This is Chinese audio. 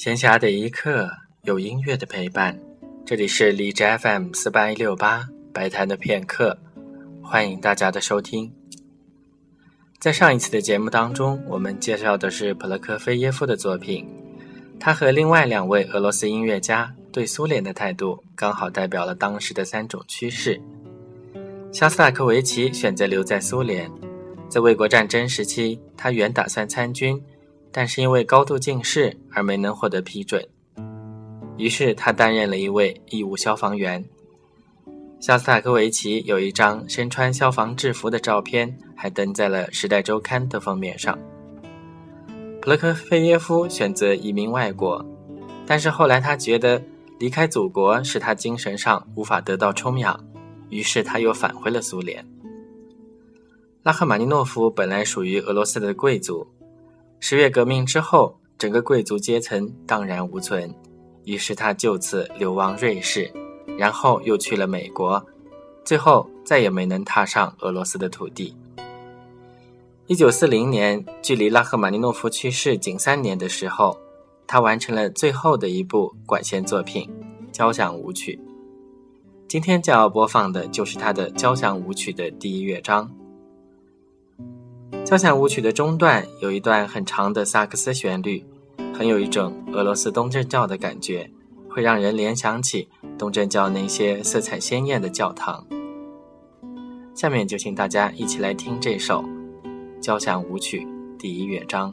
闲暇的一刻，有音乐的陪伴。这里是荔枝 FM 四八一六八白谈的片刻，欢迎大家的收听。在上一次的节目当中，我们介绍的是普罗科菲耶夫的作品，他和另外两位俄罗斯音乐家对苏联的态度，刚好代表了当时的三种趋势。肖斯塔科维奇选择留在苏联，在卫国战争时期，他原打算参军，但是因为高度近视而没能获得批准。于是他担任了一位义务消防员。肖斯塔科维奇有一张身穿消防制服的照片，还登在了《时代周刊》的封面上。普罗科菲耶夫选择移民外国，但是后来他觉得离开祖国使他精神上无法得到充养。于是他又返回了苏联。拉赫玛尼诺夫本来属于俄罗斯的贵族，十月革命之后，整个贵族阶层荡然无存，于是他就此流亡瑞士，然后又去了美国，最后再也没能踏上俄罗斯的土地。一九四零年，距离拉赫玛尼诺夫去世仅三年的时候，他完成了最后的一部管弦作品——交响舞曲。今天将要播放的就是他的交响舞曲的第一乐章。交响舞曲的中段有一段很长的萨克斯旋律，很有一种俄罗斯东正教的感觉，会让人联想起东正教那些色彩鲜艳的教堂。下面就请大家一起来听这首交响舞曲第一乐章。